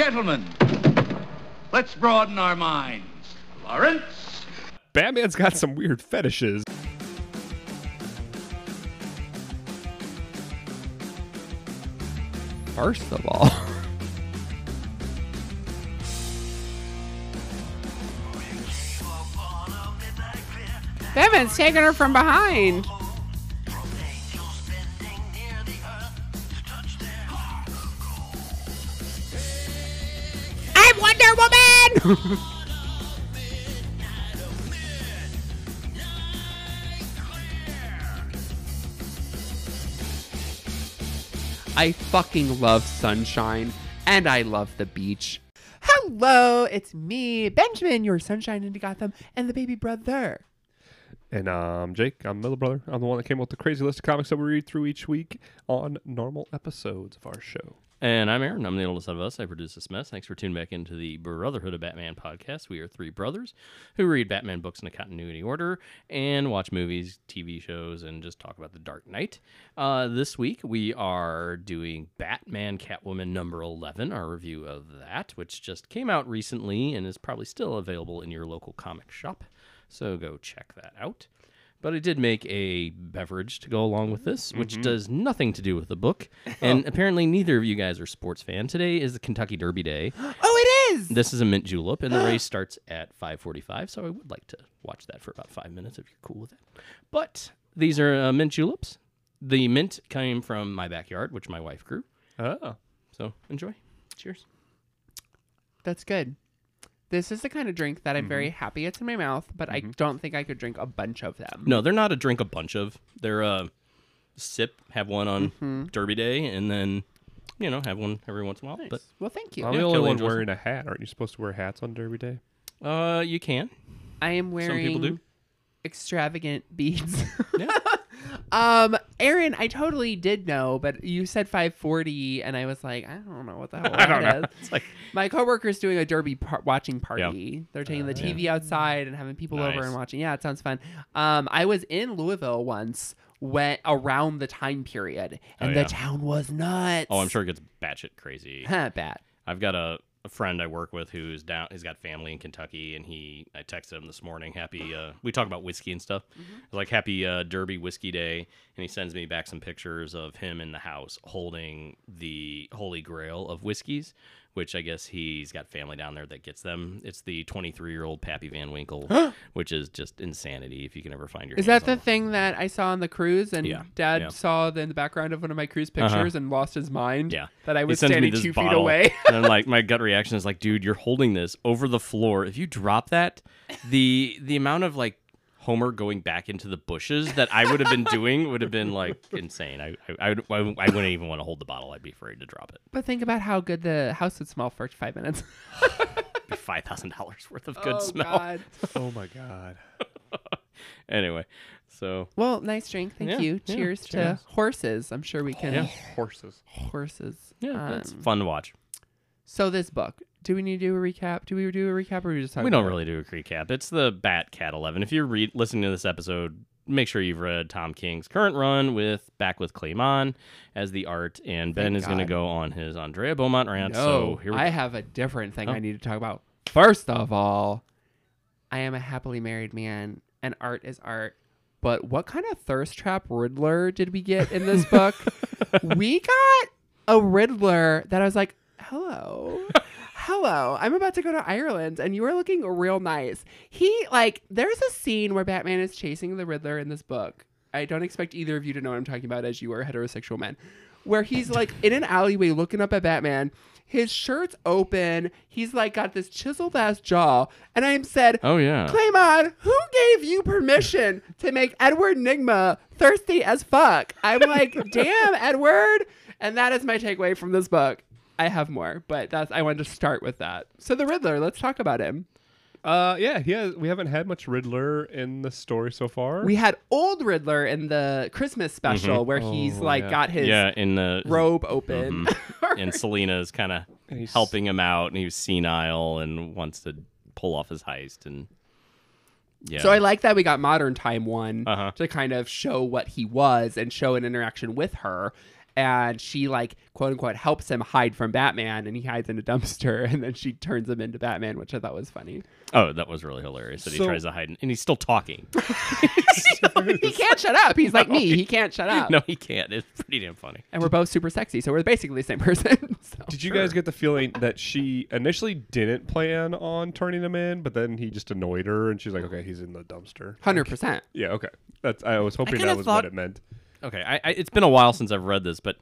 Gentlemen, let's broaden our minds. Lawrence? Batman's got some weird fetishes. First of all, Batman's taking her from behind. I fucking love sunshine and I love the beach. Hello, it's me, Benjamin, your sunshine into Gotham, and the baby brother. And I'm Jake, I'm the middle brother. I'm the one that came up with the crazy list of comics that we read through each week on normal episodes of our show. And I'm Aaron. I'm the oldest of us. I produce this mess. Thanks for tuning back into the Brotherhood of Batman podcast. We are three brothers who read Batman books in a continuity order and watch movies, TV shows, and just talk about the Dark Knight. Uh, this week we are doing Batman Catwoman number 11, our review of that, which just came out recently and is probably still available in your local comic shop. So go check that out. But I did make a beverage to go along with this, which does nothing to do with the book. And apparently, neither of you guys are sports fan. Today is the Kentucky Derby Day. Oh, it is! This is a mint julep, and the race starts at 5:45. So I would like to watch that for about five minutes if you're cool with it. But these are uh, mint juleps. The mint came from my backyard, which my wife grew. Oh. So enjoy. Cheers. That's good. This is the kind of drink that I'm very happy it's in my mouth, but I don't think I could drink a bunch of them. No, they're not a drink a bunch of. They're a sip. Have one on Derby Day, and then you know have one every once in a while. Nice. well, thank you. I'm the only one enjoys wearing a hat. Aren't you supposed to wear hats on Derby Day? Uh, you can. I am wearing Some people do. extravagant beads. Yeah. um, Aaron, I totally did know, but you said 540, and I was like, I don't know what the hell I don't know. is. It's like My coworker's doing a derby par- watching party. They're taking the TV outside and having people over and watching. Yeah, it sounds fun. Um, I was in Louisville once, went around the time period, and Oh, the town was nuts. oh, I'm sure it gets batshit crazy. Bad. I've got a, a friend I work with who's down. He's got family in Kentucky, and he. I texted him this morning. Happy. Uh, we talk about whiskey and stuff. It's like happy uh, Derby Whiskey Day, and he sends me back some pictures of him in the house holding the Holy Grail of whiskeys, which I guess he's got family down there that gets them. It's the 23 year old Pappy Van Winkle, which is just insanity if you can ever find your. Is that the on thing that I saw on the cruise and Yeah, Dad yeah. saw the, in the background of one of my cruise uh-huh. pictures and lost his mind? Yeah. That I was standing two feet away. and I'm like, my gut reaction is like, dude, you're holding this over the floor. If you drop that, the the amount of like Homer going back into the bushes that I would have been doing would have been like insane. I I, I, would, I wouldn't even want to hold the bottle. I'd be afraid to drop it. but think about how good the house would smell for five minutes. Be five thousand dollars worth of good oh, smell. God. Oh my god. Anyway, so Well, nice drink. Thank Yeah, you. yeah, Cheers to horses. I'm sure we can. Yeah. Horses. Horses. yeah, it's Um, fun to watch. So this book. Do we need to do a recap? Do we do a recap, or we just talk We don't really do a recap. It's the Bat Cat 11. If you're re- listening to this episode, make sure you've read Tom King's current run with Back with Clay Mann as the art, and Ben Thank is going to go on his Andrea Beaumont rant. No, so here we I go. have a different thing Oh. I need to talk about. First of all, I am a happily married man, and art is art. But what kind of thirst trap Riddler did we get in this book? we got a Riddler that I was like, hello. Hello, I'm about to go to Ireland and you are looking real nice. He, like, there's a scene where Batman is chasing the Riddler in this book. I don't expect either of you to know what I'm talking about as you are heterosexual men. Where he's like in an alleyway looking up at Batman. His shirt's open. He's like got this chiseled ass jaw. And I am said, Oh, yeah. Clay Mann, who gave you permission to make Edward Nygma thirsty as fuck? I'm like, damn, Edward. And that is my takeaway from this book. I have more, but that's I wanted to start with that. So the Riddler, let's talk about him. Uh, yeah, he has, we haven't had much Riddler in the story so far. We had old Riddler in the Christmas special where he's Oh, like yeah. got his yeah, in the robe open. and Selina's kind of he's- helping him out, and he's senile and wants to pull off his heist. And yeah, So I like that we got modern time one Uh-huh. to kind of show what he was and show an interaction with her. And she like quote unquote helps him hide from Batman, and he hides in a dumpster, and then she turns him into Batman, which I thought was funny. Oh, that was really hilarious that he tries to hide, and he's still talking. he can't shut up. He's like me. He can't shut up. no, he can't. It's pretty damn funny. And we're both super sexy, so we're basically the same person. So, Did you sure. guys get the feeling that she initially didn't plan on turning him in, but then he just annoyed her, and she's like, "Okay, he's in the dumpster." Hundred percent. Yeah, okay. That's. I was hoping kinda that was thought- what it meant. Okay, I, I, it's been a while since I've read this, but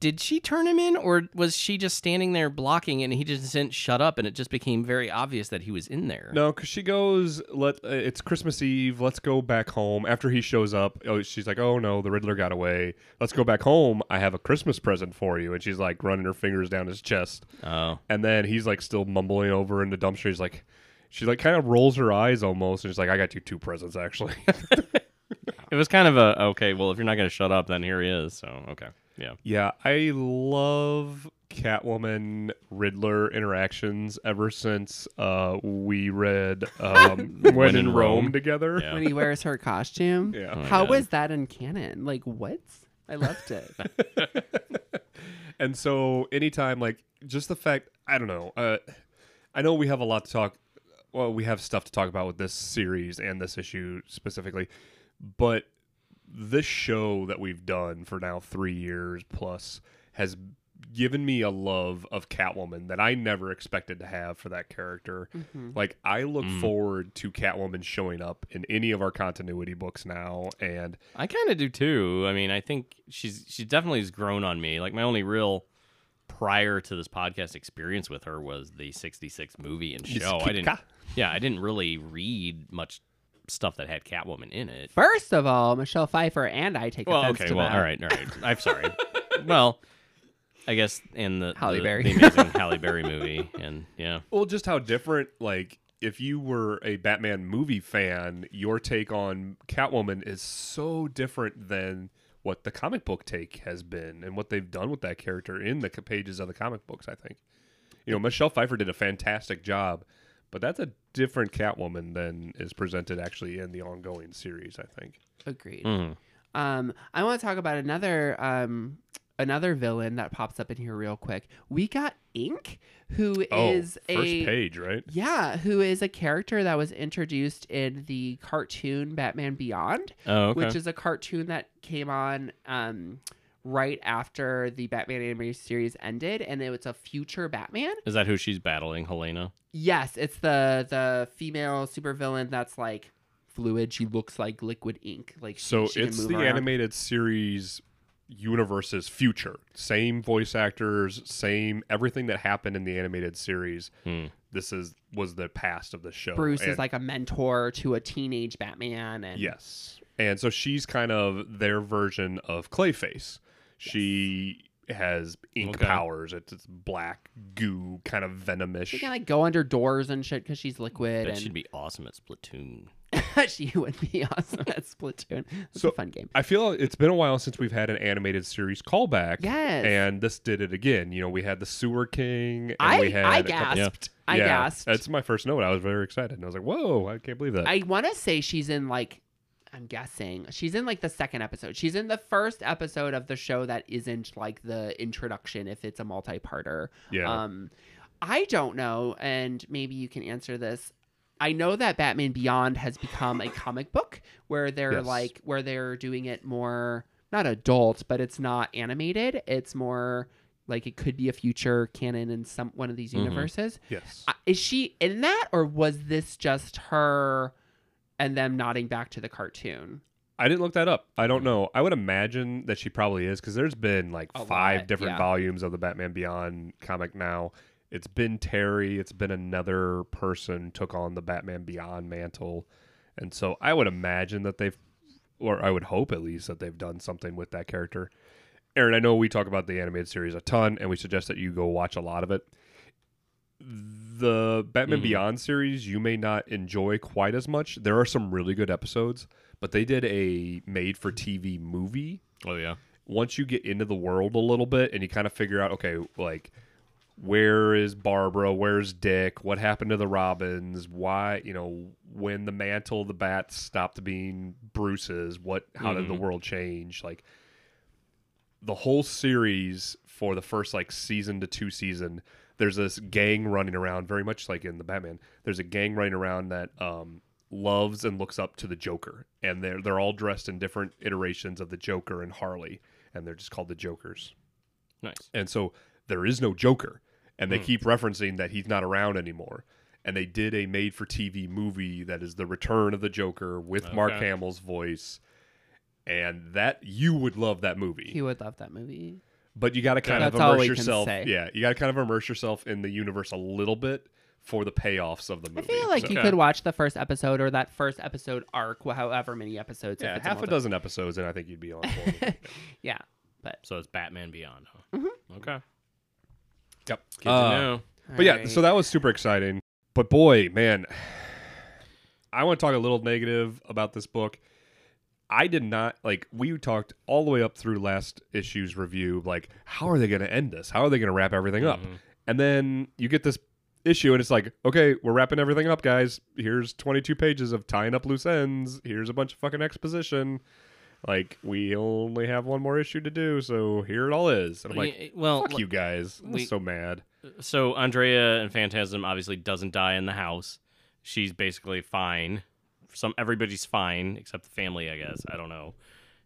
did she turn him in, or was she just standing there blocking, and he just didn't shut up, and it just became very obvious that he was in there? No, because she goes, "Let uh, it's Christmas Eve. Let's go back home." After he shows up, oh, she's like, "Oh no, the Riddler got away. Let's go back home. I have a Christmas present for you." And she's like running her fingers down his chest, Oh, and then he's like still mumbling over in the dumpster. He's like, she like kind of rolls her eyes almost, and she's like, "I got you two presents actually." it was kind of a okay. Well, if you're not going to shut up, then here he is. So okay, yeah. Yeah, I love Catwoman Riddler interactions ever since uh, we read um, When, in Rome, together. Yeah. When he wears her costume. Yeah. Oh my How God. was that in canon? Like what? I loved it. And so anytime like just the fact I don't know, uh, I know we have a lot to talk well, we have stuff to talk about with this series and this issue specifically, but this show that we've done for now three years plus has given me a love of Catwoman that I never expected to have for that character. Mm-hmm. Like I look mm. forward to Catwoman showing up in any of our continuity books now and I kind of do too. I mean, I think she's she definitely has grown on me. Like my only real prior to this podcast experience with her was the 66 movie and show. I didn't Yeah, I didn't really read much stuff that had Catwoman in it. First of all, Michelle Pfeiffer and I take Well, offense okay, to well, that. all right, all right. I'm sorry. well, I guess in the Halle the, Berry. the amazing Halle Berry movie and yeah. Well, just how different, like, if you were a Batman movie fan, your take on Catwoman is so different than what the comic book take has been and what they've done with that character in the pages of the comic books, I think. You know, Michelle Pfeiffer did a fantastic job, but that's a different Catwoman than is presented actually in the ongoing series, I think. Agreed. Mhm. Um, I want to talk about another um another villain that pops up in here real quick. We got Ink, who is oh, first a page, right? yeah, who is a character that was introduced in the cartoon Batman Beyond, Oh, okay. which is a cartoon that came on um right after the Batman animated series ended, and it was a future Batman. is that who she's battling, Helena? Yes, it's the the female supervillain that's like fluid. She looks like liquid ink. Like she- So she it's the around. animated series universe's future. Same voice actors, same everything that happened in the animated series. Hmm. This is was the past of the show. Bruce is like a mentor to a teenage Batman, and yes, and so she's kind of their version of Clayface. She has ink Okay. powers. It's, it's black goo, kind of venomous. she can like go under doors and shit because she's liquid, Bet and she'd be awesome at Splatoon. she would be awesome at Splatoon. It's So- a fun game. I feel it's been a while since we've had an animated series callback. Yes. And this did it again. You know, we had the Sewer King. And I we had I a couple- gasped. I yeah, gasped. That's my first note. I was very excited. And I was like, whoa, I can't believe that. I want to say she's in like. I'm guessing she's in like the second episode. She's in the first episode of the show that isn't like the introduction if it's a multi-parter. yeah. Um, I don't know, and maybe you can answer this. I know that Batman Beyond has become a comic book where they're Yes. like where they're doing it more not adult, but it's not animated. It's more like it could be a future canon in some one of these Mhm. universes. yes. Uh, Is she in that, or was this just her and them nodding back to the cartoon? I didn't look that up. I don't know. I would imagine that she probably is because there's been like A five lot, different yeah. volumes of the Batman Beyond comic now. It's been Terry. It's been another person took on the Batman Beyond mantle. And so I would imagine that they've, or I would hope at least that they've done something with that character. Aaron, I know we talk about the animated series a ton, and we suggest that you go watch a lot of it. The Batman Mhm. Beyond series you may not enjoy quite as much. There are some really good episodes, but they did a made for TV movie. Oh yeah. Once you get into the world a little bit and you kind of figure out, okay, like where is Barbara? Where's Dick? What happened to the Robins? Why, you know, when the mantle of the bats stopped being Bruce's, what how did the Mhm. world change? Like the whole series for the first like season to two season, there's this gang running around, very much like in the Batman. There's a gang running around that um, loves and looks up to the Joker, and they're they're all dressed in different iterations of the Joker and Harley, and they're just called the Jokers. Nice. And so there is no Joker, and they keep referencing that he's not around anymore. And they did a made-for-TV movie that is the Return of the Joker with Mark Hamill's voice, and that you would love that movie He would love that movie. But you got to kind of immerse yourself. Yeah, you got to kind of immerse yourself in the universe a little bit for the payoffs of the movie. I feel like So- you Okay. could watch the first episode or that first episode arc, wh- however many episodes. if yeah, it's half a multi- dozen episodes, and I think you'd be on board. with. Yeah, but So it's Batman Beyond, huh? Mm-hmm. Okay. yep. Good Uh, to know. But yeah, Alright. so that was super exciting. But boy, man, I want to talk a little negative about this book. I did not like we talked all the way up through last issue's review like how are they going to end this? How are they going to wrap everything up? Mm-hmm. And then you get this issue and it's like, okay, we're wrapping everything up, guys. Here's 22 pages of tying up loose ends. Here's a bunch of fucking exposition. Like we only have one more issue to do, so here it all is. And I'm like, well, fuck you guys. I'm we- so mad. so Andrea and Phantasm obviously doesn't die in the house. She's basically fine. Some everybody's fine except the family, I guess. I don't know.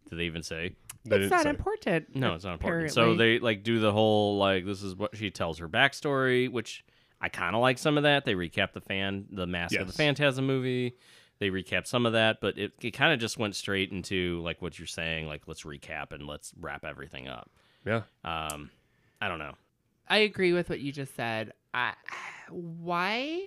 Did they even say? They it's didn't say. important. No, it's not important. So they like do the whole like this is what she tells her backstory, which I kind of like some of that. They recap the fan, the Mask of the Phantasm movie. They recap some of that, but it, it kind of just went straight into like what you're saying, like let's recap and let's wrap everything up. Yeah. Um, I don't know. I agree with what you just said. I, why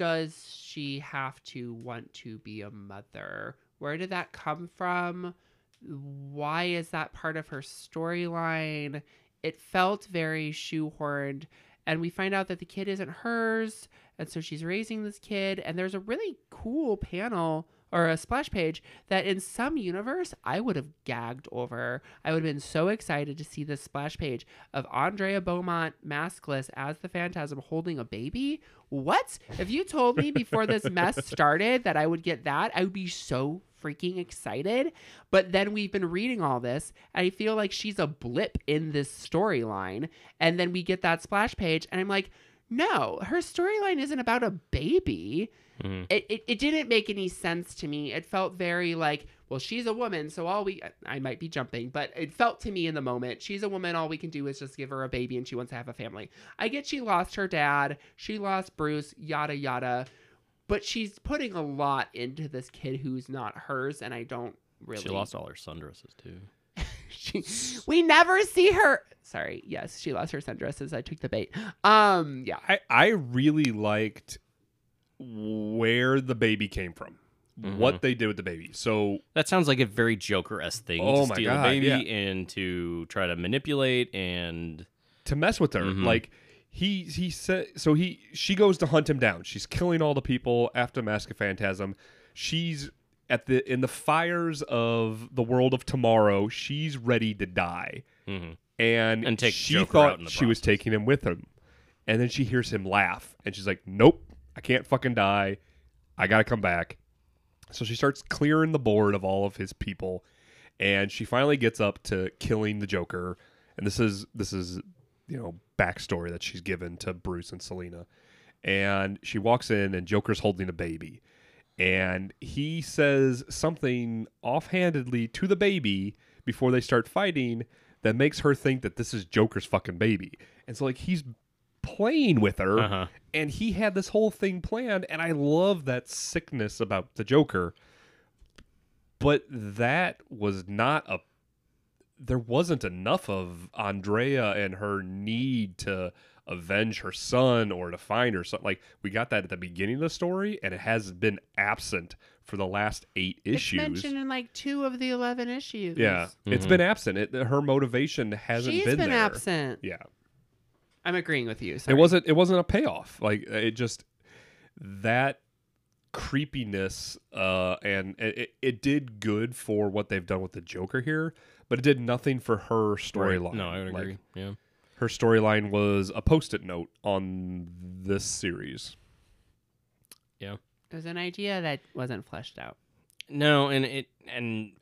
does she have to want to be a mother? Where did that come from? Why is that part of her storyline? It felt very shoehorned. And we find out that the kid isn't hers. And so she's raising this kid. And there's a really cool panel or a splash page that in some universe I would have gagged over. I would have been so excited to see this splash page of Andrea Beaumont maskless as the phantasm holding a baby. What? If you told me before this mess started that I would get that, I would be so freaking excited. But then we've been reading all this, and I feel like she's a blip in this storyline. And then we get that splash page, and I'm like, no, her storyline isn't about a baby. Mhm. It, it, it didn't make any sense to me. It felt very like, well, she's a woman, so all we, I might be jumping, but it felt to me in the moment, she's a woman, all we can do is just give her a baby and she wants to have a family. I get she lost her dad, she lost Bruce, yada, yada, but she's putting a lot into this kid who's not hers, and I don't really. She lost all her sundresses too. she, we never see her. Sorry, yes, she lost her sundresses. I took the bait. Um, yeah. I, I really liked where the baby came from, Mm-hmm. what they did with the baby. So That sounds like a very Joker esque thing Oh to my steal God, a baby yeah. and to try to manipulate and to mess with her, Mhm. like he he said, so he she goes to hunt him down. She's killing all the people after Mask of Phantasm. She's at the in the fires of the world of tomorrow. She's ready to die, Mhm. and And she Joker thought she was taking him with him, and then she hears him laugh, and she's like, "Nope, I can't fucking die. I gotta come back." So she starts clearing the board of all of his people, and she finally gets up to killing the Joker. And this is this is you know backstory that she's given to Bruce and Selina. And she walks in, and Joker's holding a baby, and he says something offhandedly to the baby before they start fighting that makes her think that this is Joker's fucking baby. And so like he's playing with her Uh-huh. and he had this whole thing planned and I love that sickness about the Joker. But that was not a there wasn't enough of Andrea and her need to avenge her son or to find her son. Like we got that at the beginning of the story, and it has been absent for the last eight issues. It's mentioned in like two of the 11 issues. yeah, it's Mhm. been absent. It, her motivation hasn't She's been, been, there. absent. Yeah, I'm agreeing with you. Sorry. it wasn't. It wasn't a payoff. Like it just that creepiness, uh, and it, it, it did good for what they've done with the Joker here, but it did nothing for her storyline. No, I would Like, agree. yeah. Her storyline was a post-it note on this series. Yeah. It was an idea that wasn't fleshed out. No, and it and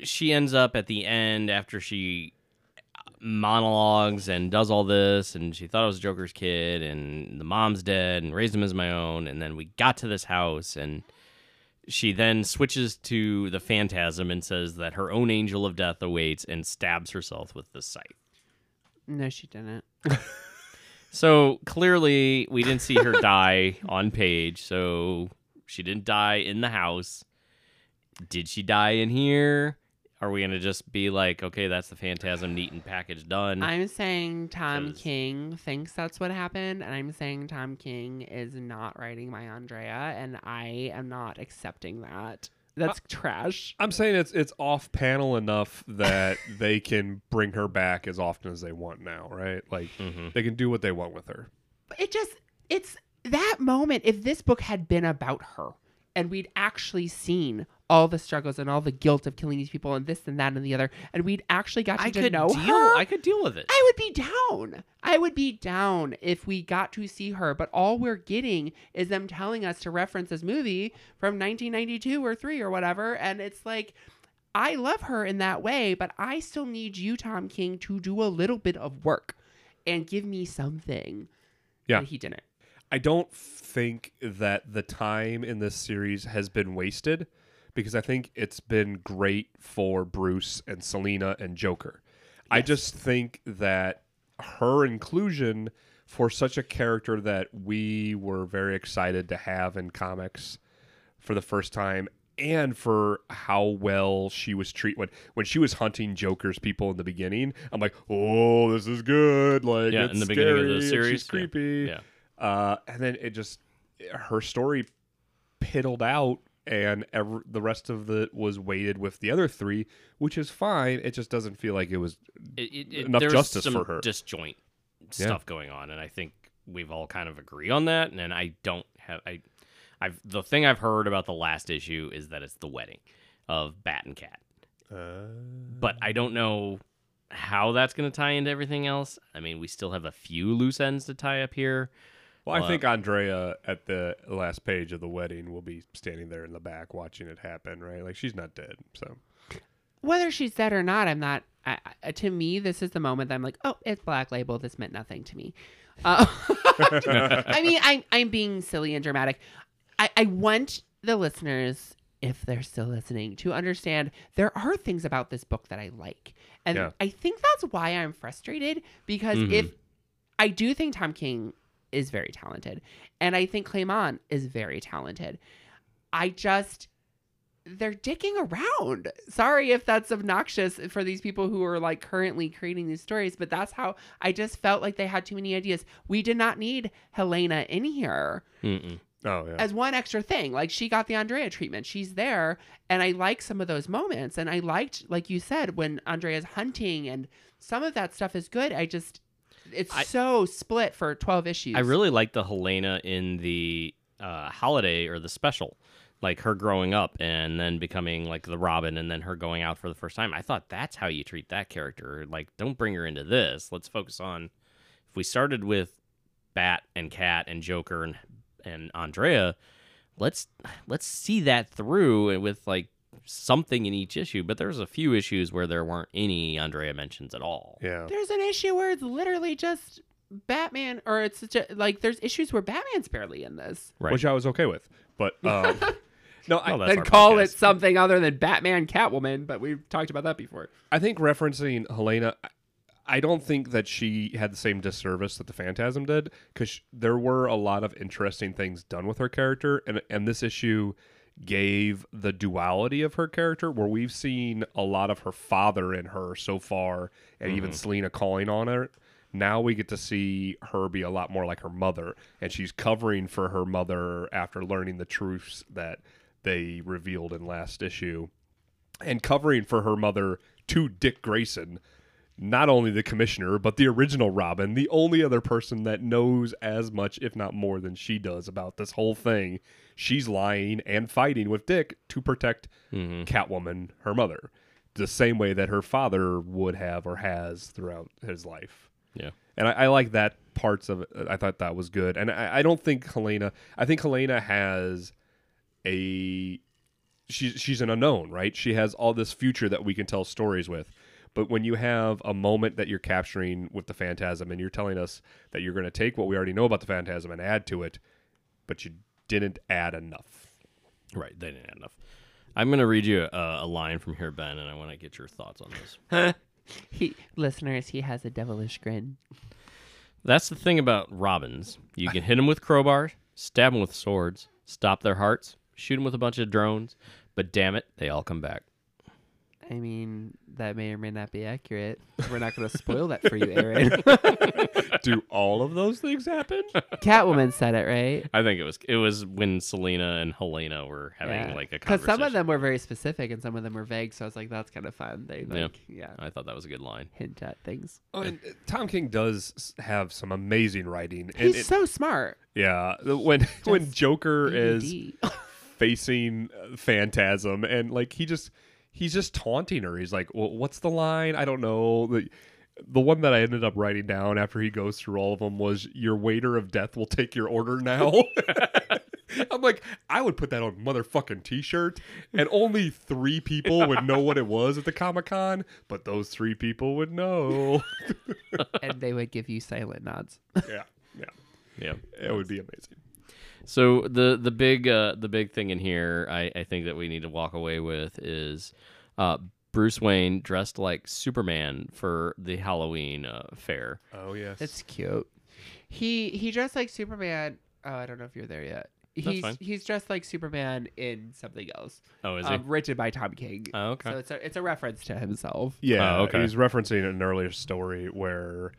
she ends up at the end after she uh, monologues and does all this and she thought I was Joker's kid and the mom's dead and raised him as my own and then we got to this house and she then switches to the phantasm and says that her own angel of death awaits and stabs herself with the scythe. No, she didn't. So clearly we didn't see her die on page, so she didn't die in the house. Did she die in here? Are we gonna just be like, okay, that's the phantasm, neat and package done? I'm saying Tom 'Cause- King thinks that's what happened, and I'm saying Tom King is not writing my Andrea, and I am not accepting that. That's trash. I'm saying it's it's off panel enough that they can bring her back as often as they want now, right? Like Mhm. they can do what they want with her. It just, it's that moment. If this book had been about her, and we'd actually seen all the struggles and all the guilt of killing these people and this and that and the other, and we'd actually gotten I to could know deal. her, I could deal with it. I would be down. I would be down if we got to see her, but all we're getting is them telling us to reference this movie from 1992 or 3 or whatever, and it's like I love her in that way, but I still need you Tom King to do a little bit of work and give me something. Yeah. And he didn't. I don't think that the time in this series has been wasted because I think it's been great for Bruce and Selina and Joker. I just think that her inclusion for such a character that we were very excited to have in comics for the first time and for how well she was treated when, when she was hunting Joker's people in the beginning. I'm like, oh, this is good. Like, Yeah, it's in the beginning of the series, she's yeah. creepy. Yeah. Uh, and then it just her story piddled out, and the rest of the was weighted with the other three, which is fine. It just doesn't feel like it was. It, it, it, Enough justice some for her. Disjoint Yeah. stuff going on, and I think we've all kind of agree on that. And then I don't have I, I've the thing I've heard about the last issue is that it's the wedding of Bat and Cat, uh. but I don't know how that's going to tie into everything else. I mean, we still have a few loose ends to tie up here. Well, I think Andrea at the last page of the wedding will be standing there in the back watching it happen, right? Like she's not dead, so Whether she's dead or not, I'm not. I, I, to me, this is the moment that I'm like, oh, it's Black Label. This meant nothing to me. Uh, I mean, I'm I'm being silly and dramatic. I, I want the listeners, if they're still listening, to understand there are things about this book that I like, and Yeah. I think that's why I'm frustrated because Mhm. if I do think Tom King is very talented, and I think Clay Mann is very talented, I just they're dicking around. Sorry if that's obnoxious for these people who are like currently creating these stories, but that's how I just felt like they had too many ideas. We did not need Helena in here Mm-mm. oh yeah. as one extra thing. Like she got the Andrea treatment. She's there and I like some of those moments and I liked like you said when Andrea's hunting and some of that stuff is good. I just it's I- so split for 12 issues. I really like the Helena in the uh, holiday or the special, like her growing up and then becoming like the Robin, and then her going out for the first time. I thought that's how you treat that character. Like, don't bring her into this. Let's focus on. If we started with Bat and Cat and Joker and and Andrea, let's let's see that through with like something in each issue. But there's a few issues where there weren't any Andrea mentions at all. yeah. There's an issue where it's literally just Batman or it's just, like there's issues where Batman's barely in this. Right. Which I was okay with, but um, no, I, Well, Then call podcast. it something other than Batman Catwoman, but we've talked about that before. I think referencing Helena, I- I don't think that she had the same disservice that the Phantasm did because there were a lot of interesting things done with her character, and and this issue gave the duality of her character where we've seen a lot of her father in her so far, and even mm-hmm. Selina calling on her. Now we get to see her be a lot more like her mother, and she's covering for her mother after learning the truths that they revealed in last issue and covering for her mother to Dick Grayson, not only the commissioner, but the original Robin, the only other person that knows as much, if not more, than she does about this whole thing. She's lying and fighting with Dick to protect Mhm. Catwoman, her mother, the same way that her father would have or has throughout his life. Yeah. And I, I like that parts of it. I thought that was good. And I, I don't think Helena, I think Helena has a she's she's an unknown, right? She has all this future that we can tell stories with. But when you have a moment that you're capturing with the phantasm and you're telling us that you're going to take what we already know about the phantasm and add to it, but you didn't add enough. Right, they didn't add enough. I'm going to read you a, a line from here, Ben, and I want to get your thoughts on this. He listeners, he has a devilish grin. That's the thing about robins. You can hit them with crowbars, stab them with swords, stop their hearts, shoot them with a bunch of drones, but damn it, they all come back. I mean, that may or may not be accurate. We're not going to spoil that for you, Aaron. Do all of those things happen? Catwoman said it, right? I think it was it was when Selina and Helena were having like a Because conversation. some of them were very specific and some of them were vague. So I was like, that's kind of fun. They Yeah. like, yeah, I thought that was a good line. hint at things. Oh, and uh, Tom King does s- have some amazing writing. And He's it- so smart. yeah, the- when when Joker is DVD. facing uh, Phantasm and like he just he's just taunting her. He's like, "Well, what's the line? I don't know." The, the one that I ended up writing down after he goes through all of them was, "Your waiter of death will take your order now." I'm like, I would put that on motherfucking t-shirt, and only three people would know what it was at the Comic Con, but those three people would know. and they would give you silent nods. yeah, yeah, Yeah. it would be amazing. So the the big uh, the big thing in here, I, I think that we need to walk away with is uh, Bruce Wayne dressed like Superman for the Halloween uh, fair. Oh yes, It's cute. He he dressed like Superman. Oh, I don't know if you're there yet. He's fine. he's dressed like Superman in something else. Oh, is he? Um, written by Tom King. Oh, okay. So it's a it's a reference to himself. Yeah, Oh, okay. he's referencing an earlier story where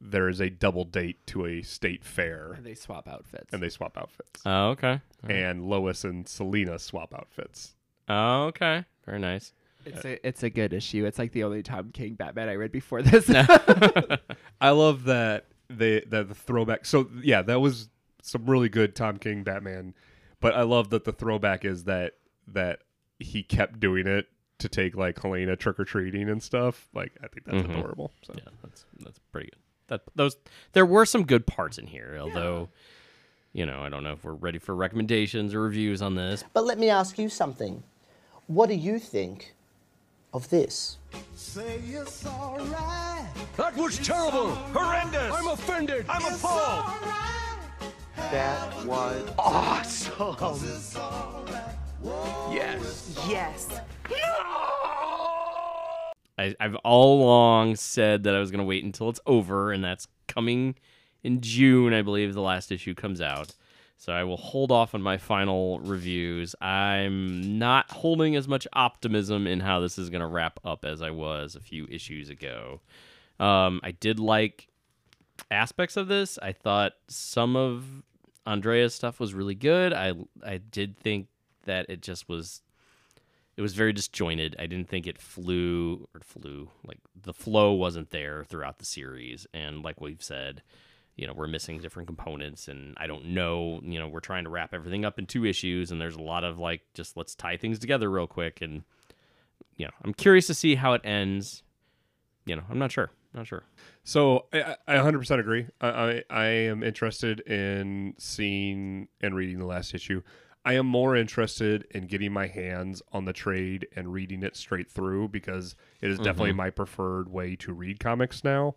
there is a double date to a state fair And they swap outfits. and they swap outfits. oh, okay. And Lois and Selina swap outfits. Oh, okay. Very nice. it's a it's a good issue. It's like the only Tom King Batman I read before this. I love that they that the throwback. So yeah, that was some really good Tom King Batman, but I love that the throwback is that that he kept doing it to take like Helena trick or treating and stuff. Like I think that's Mhm. adorable. So Yeah, that's that's pretty good. That those there were some good parts in here, although you know, I don't know if we're ready for recommendations or reviews on this. But let me ask you something. What do you think of this? Say it's alright. That was terrible! Horrendous! I'm offended! I'm appalled! That was awesome. Yes. Yes. I, I've all along said that I was going to wait until it's over, and that's coming in June, I believe the last issue comes out. So I will hold off on my final reviews. I'm not holding as much optimism in how this is going to wrap up as I was a few issues ago. Um, I did like aspects of this. I thought some of Andrea's stuff was really good. I I did think that it just was it was very disjointed. I didn't think it flew or flew like the flow wasn't there throughout the series. And like we've said, you know, we're missing different components, and I don't know. You know, we're trying to wrap everything up in two issues, and there's a lot of like just let's tie things together real quick. And you know, I'm curious to see how it ends. You know, I'm not sure. Not sure. So I, I 100% agree. I, I, I am interested in seeing and reading the last issue. I am more interested in getting my hands on the trade and reading it straight through because it is definitely mm-hmm. my preferred way to read comics now.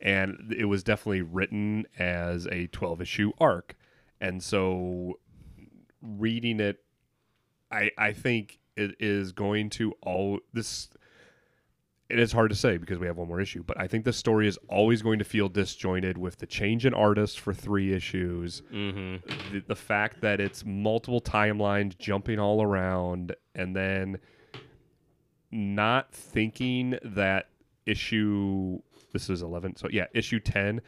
And it was definitely written as a 12 issue arc. And so reading it, I, I think it is going to all this it is hard to say because we have one more issue, but I think the story is always going to feel disjointed with the change in artist for three issues, Mm-hmm. the, the fact that it's multiple timelines jumping all around, and then not thinking that issue this is 11 so yeah issue 10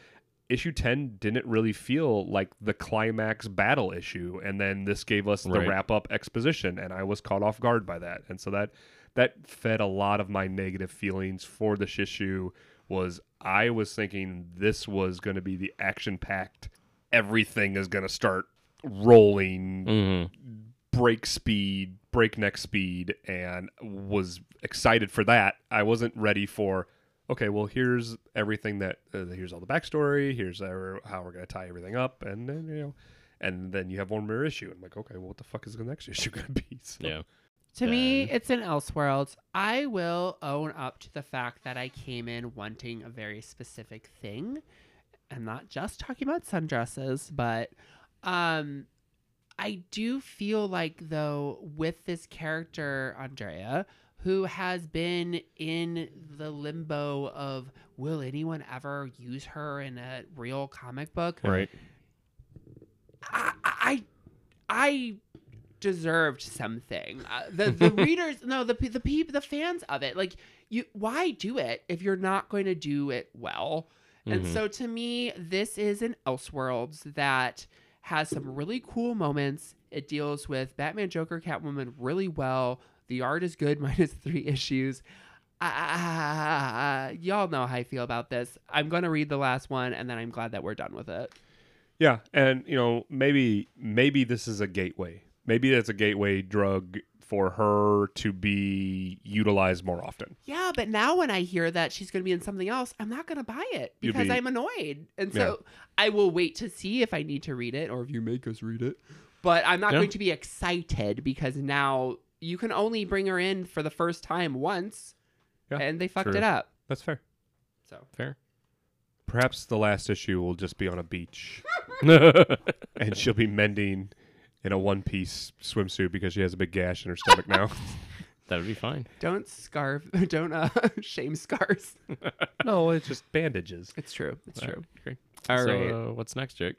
issue 10 didn't really feel like the climax battle issue and then this gave us the wrap up exposition and i was caught off guard by that. And so that that fed a lot of my negative feelings for this Shishu was i was thinking this was going to be the action packed everything is going to start rolling Mm-hmm. break speed, breakneck speed, and was excited for that. I wasn't ready for. Okay, well, here's everything that uh, here's all the backstory. Here's our, how we're gonna tie everything up, and then you know, and then you have one more issue. I'm like, okay, well, what the fuck is the next issue gonna be? So, Yeah. To me, it's an Elseworlds. I will own up to the fact that I came in wanting a very specific thing. I'm not just talking about sundresses, but um, I do feel like though with this character Andrea, who has been in the limbo of will anyone ever use her in a real comic book? Right. I I, I deserved something. Uh, the the readers, no, the the people, the fans of it, like you, why do it if you're not going to do it well? And Mhm. so to me, this is an Elseworlds that has some really cool moments. It deals with Batman, Joker, Catwoman really well. The art is good, minus three issues. Ah, y'all know how I feel about this. I'm going to read the last one, and then I'm glad that we're done with it. Yeah, and you know, maybe maybe this is a gateway. Maybe that's a gateway drug for her to be utilized more often. Yeah, but now when I hear that she's going to be in something else, I'm not going to buy it because be- I'm annoyed. And so I will wait to see if I need to read it or if you make us read it. But I'm not Yeah. going to be excited because now you can only bring her in for the first time once Yeah, and they fucked true. it up. That's fair. So Fair. Perhaps the last issue will just be on a beach, and she'll be mending in a one-piece swimsuit because she has a big gash in her stomach now. that would be fine. don't scarf, don't uh, shame scars. no, it's just bandages. It's true. It's true. Great. All so, right. uh, what's next, Jake?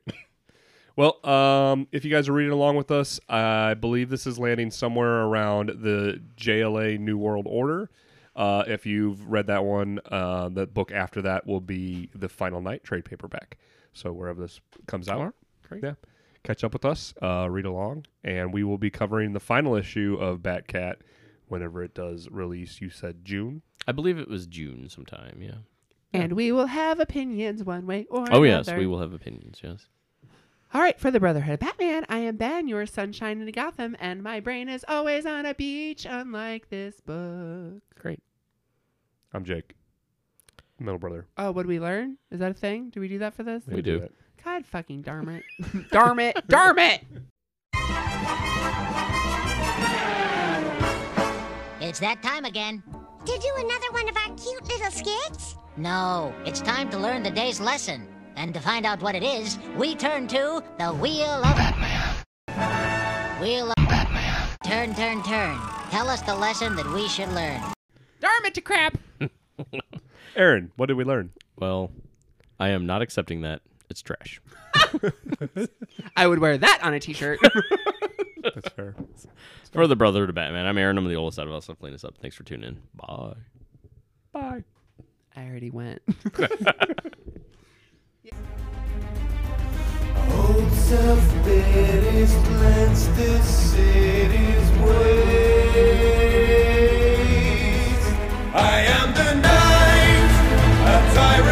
Well, um, if you guys are reading along with us, I believe this is landing somewhere around the JLA New World Order. Uh, if you've read that one, uh, the book after that will be the Final Night trade paperback. So wherever this comes out, Great. yeah, catch up with us, uh, read along, and we will be covering the final issue of Batcat whenever it does release. You said June. I believe it was June sometime. Yeah. And we will have opinions one way or Oh another. yes, we will have opinions. Yes. All right, for the Brotherhood of Batman, I am Ben, your sunshine in Gotham, and my brain is always on a beach, unlike this book. Great. I'm Jake, middle brother. Oh, what did we learn? Is that a thing? Do we do that for this? We do. that. God fucking darn it. darn it. Darn it. It's that time again. To do another one of our cute little skits? No, it's time to learn the day's lesson. And to find out what it is, we turn to the Wheel of Batman. Wheel of Batman. Turn, turn, turn. Tell us the lesson that we should learn. Darn it to crap. Aaron, what did we learn? Well, I am not accepting that. It's trash. I would wear that on a t-shirt. That's fair. For the brother to Batman. I'm Aaron. I'm the oldest out of us. I'm clean this up. Thanks for tuning in. Bye. Bye. I already went. City's ways. I am the a tyrant.